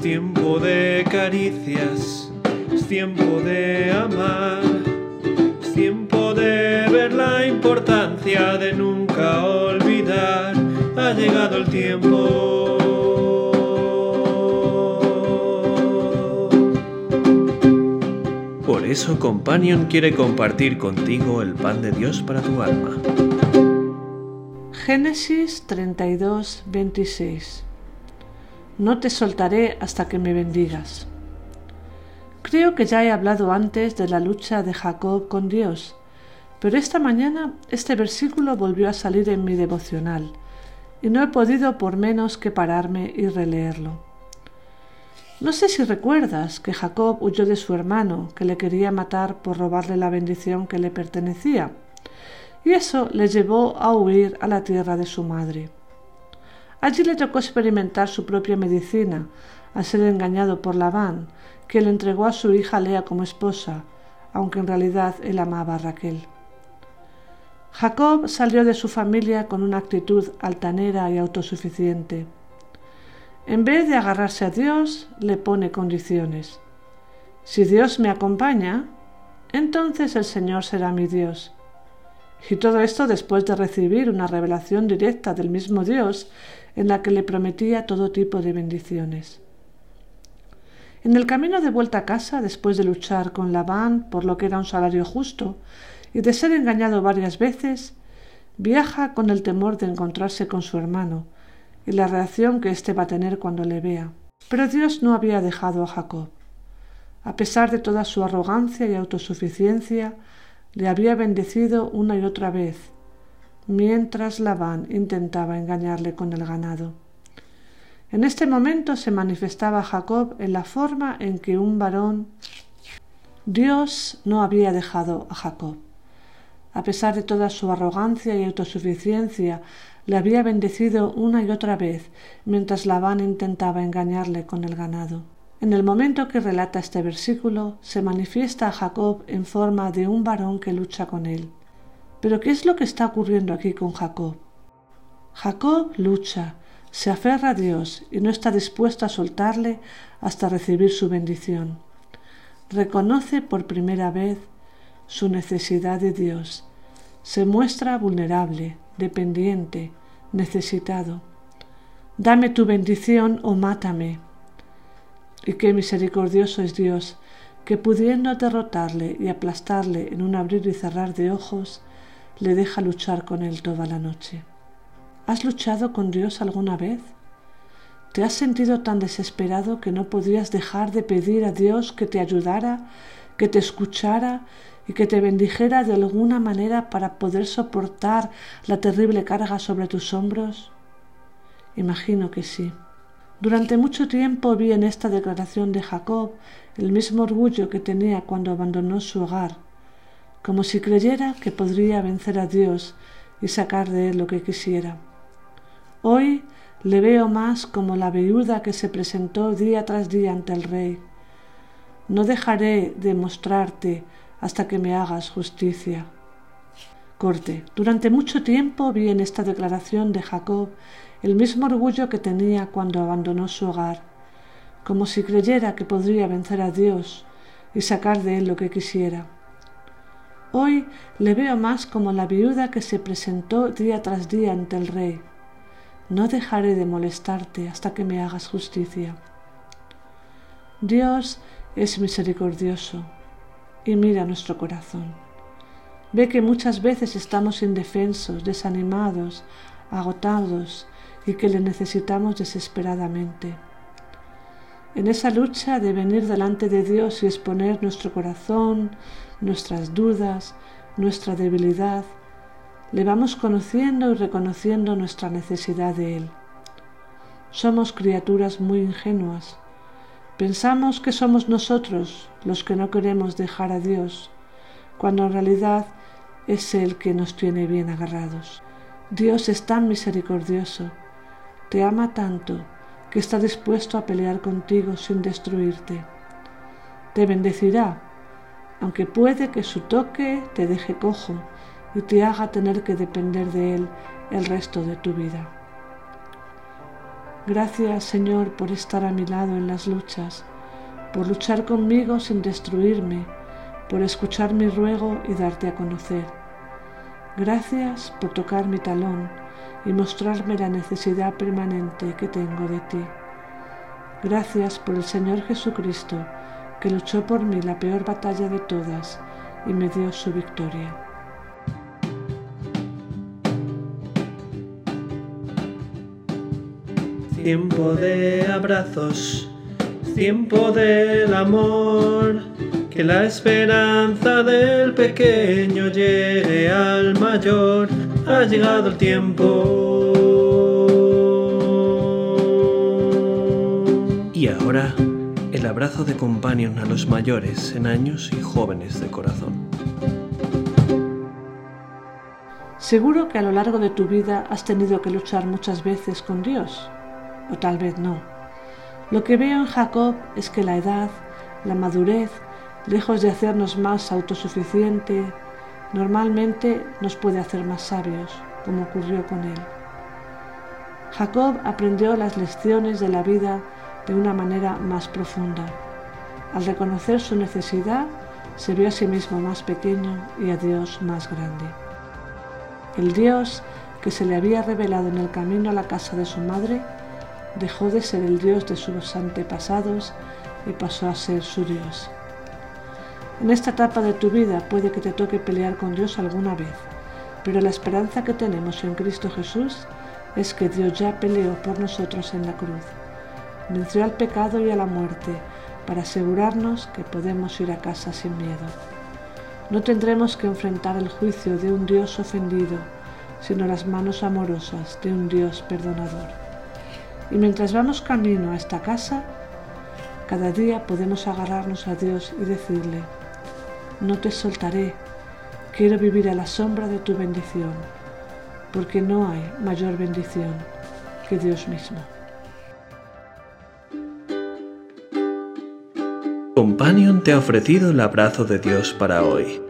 Es tiempo de caricias, es tiempo de amar, es tiempo de ver la importancia de nunca olvidar. Ha llegado el tiempo. Por eso Companion quiere compartir contigo el pan de Dios para tu alma. Génesis 32, 26 No te soltaré hasta que me bendigas. Creo que ya he hablado antes de la lucha de Jacob con Dios, pero esta mañana este versículo volvió a salir en mi devocional y no he podido por menos que pararme y releerlo. No sé si recuerdas que Jacob huyó de su hermano, que le quería matar por robarle la bendición que le pertenecía, y eso le llevó a huir a la tierra de su madre. Allí le tocó experimentar su propia medicina, a ser engañado por Labán, que le entregó a su hija Lea como esposa, aunque en realidad él amaba a Raquel. Jacob salió de su familia con una actitud altanera y autosuficiente. En vez de agarrarse a Dios, le pone condiciones. Si Dios me acompaña, entonces el Señor será mi Dios. Y todo esto después de recibir una revelación directa del mismo Dios en la que le prometía todo tipo de bendiciones. En el camino de vuelta a casa, después de luchar con Labán por lo que era un salario justo y de ser engañado varias veces, viaja con el temor de encontrarse con su hermano, y la reacción que éste va a tener cuando le vea. Pero Dios no había dejado a Jacob. A pesar de toda su arrogancia y autosuficiencia, le había bendecido una y otra vez, mientras Labán intentaba engañarle con el ganado. En este momento se manifestaba Jacob en la forma en que un varón Dios no había dejado a Jacob. A pesar de toda su arrogancia y autosuficiencia, le había bendecido una y otra vez, mientras Labán intentaba engañarle con el ganado. En el momento que relata este versículo, se manifiesta a Jacob en forma de un varón que lucha con él. Pero ¿qué es lo que está ocurriendo aquí con Jacob? Jacob lucha, se aferra a Dios y no está dispuesto a soltarle hasta recibir su bendición. Reconoce por primera vez su necesidad de Dios. Se muestra vulnerable, dependiente, necesitado. Dame tu bendición o mátame. Y qué misericordioso es Dios, que pudiendo derrotarle y aplastarle en un abrir y cerrar de ojos, le deja luchar con él toda la noche. ¿Has luchado con Dios alguna vez? ¿Te has sentido tan desesperado que no podías dejar de pedir a Dios que te ayudara, que te escuchara y que te bendijera de alguna manera para poder soportar la terrible carga sobre tus hombros? Imagino que sí. Durante mucho tiempo vi en esta declaración de Jacob el mismo orgullo que tenía cuando abandonó su hogar, como si creyera que podría vencer a Dios y sacar de él lo que quisiera. Hoy le veo más como la viuda que se presentó día tras día ante el rey. No dejaré de mostrarte hasta que me hagas justicia. Corte. Durante mucho tiempo vi en esta declaración de Jacob el mismo orgullo que tenía cuando abandonó su hogar, como si creyera que podría vencer a Dios y sacar de él lo que quisiera. Hoy le veo más como la viuda que se presentó día tras día ante el rey. No dejaré de molestarte hasta que me hagas justicia. Dios es misericordioso y mira nuestro corazón. Ve que muchas veces estamos indefensos, desanimados, agotados y que le necesitamos desesperadamente. En esa lucha de venir delante de Dios y exponer nuestro corazón, nuestras dudas, nuestra debilidad, le vamos conociendo y reconociendo nuestra necesidad de Él. Somos criaturas muy ingenuas, Pensamos que somos nosotros los que no queremos dejar a Dios, cuando en realidad es Él que nos tiene bien agarrados. Dios es tan misericordioso, te ama tanto, que está dispuesto a pelear contigo sin destruirte. Te bendecirá, aunque puede que su toque te deje cojo y te haga tener que depender de Él el resto de tu vida. Gracias, Señor, por estar a mi lado en las luchas, por luchar conmigo sin destruirme, por escuchar mi ruego y darte a conocer. Gracias por tocar mi talón y mostrarme la necesidad permanente que tengo de ti. Gracias por el Señor Jesucristo, que luchó por mí la peor batalla de todas y me dio su victoria. Tiempo de abrazos, tiempo del amor, que la esperanza del pequeño llegue al mayor, ha llegado el tiempo. Y ahora, el abrazo de companion a los mayores en años y jóvenes de corazón. Seguro que a lo largo de tu vida has tenido que luchar muchas veces con Dios o tal vez no. Lo que veo en Jacob es que la edad, la madurez, lejos de hacernos más autosuficiente, normalmente nos puede hacer más sabios, como ocurrió con él. Jacob aprendió las lecciones de la vida de una manera más profunda. Al reconocer su necesidad, se vio a sí mismo más pequeño y a Dios más grande. El Dios que se le había revelado en el camino a la casa de su madre dejó de ser el Dios de sus antepasados y pasó a ser su Dios. En esta etapa de tu vida puede que te toque pelear con Dios alguna vez, pero la esperanza que tenemos en Cristo Jesús es que Dios ya peleó por nosotros en la cruz. Venció al pecado y a la muerte para asegurarnos que podemos ir a casa sin miedo. No tendremos que enfrentar el juicio de un Dios ofendido, sino las manos amorosas de un Dios perdonador. Y mientras vamos camino a esta casa, cada día podemos agarrarnos a Dios y decirle, no te soltaré, quiero vivir a la sombra de tu bendición, porque no hay mayor bendición que Dios mismo. Companion te ha ofrecido el abrazo de Dios para hoy.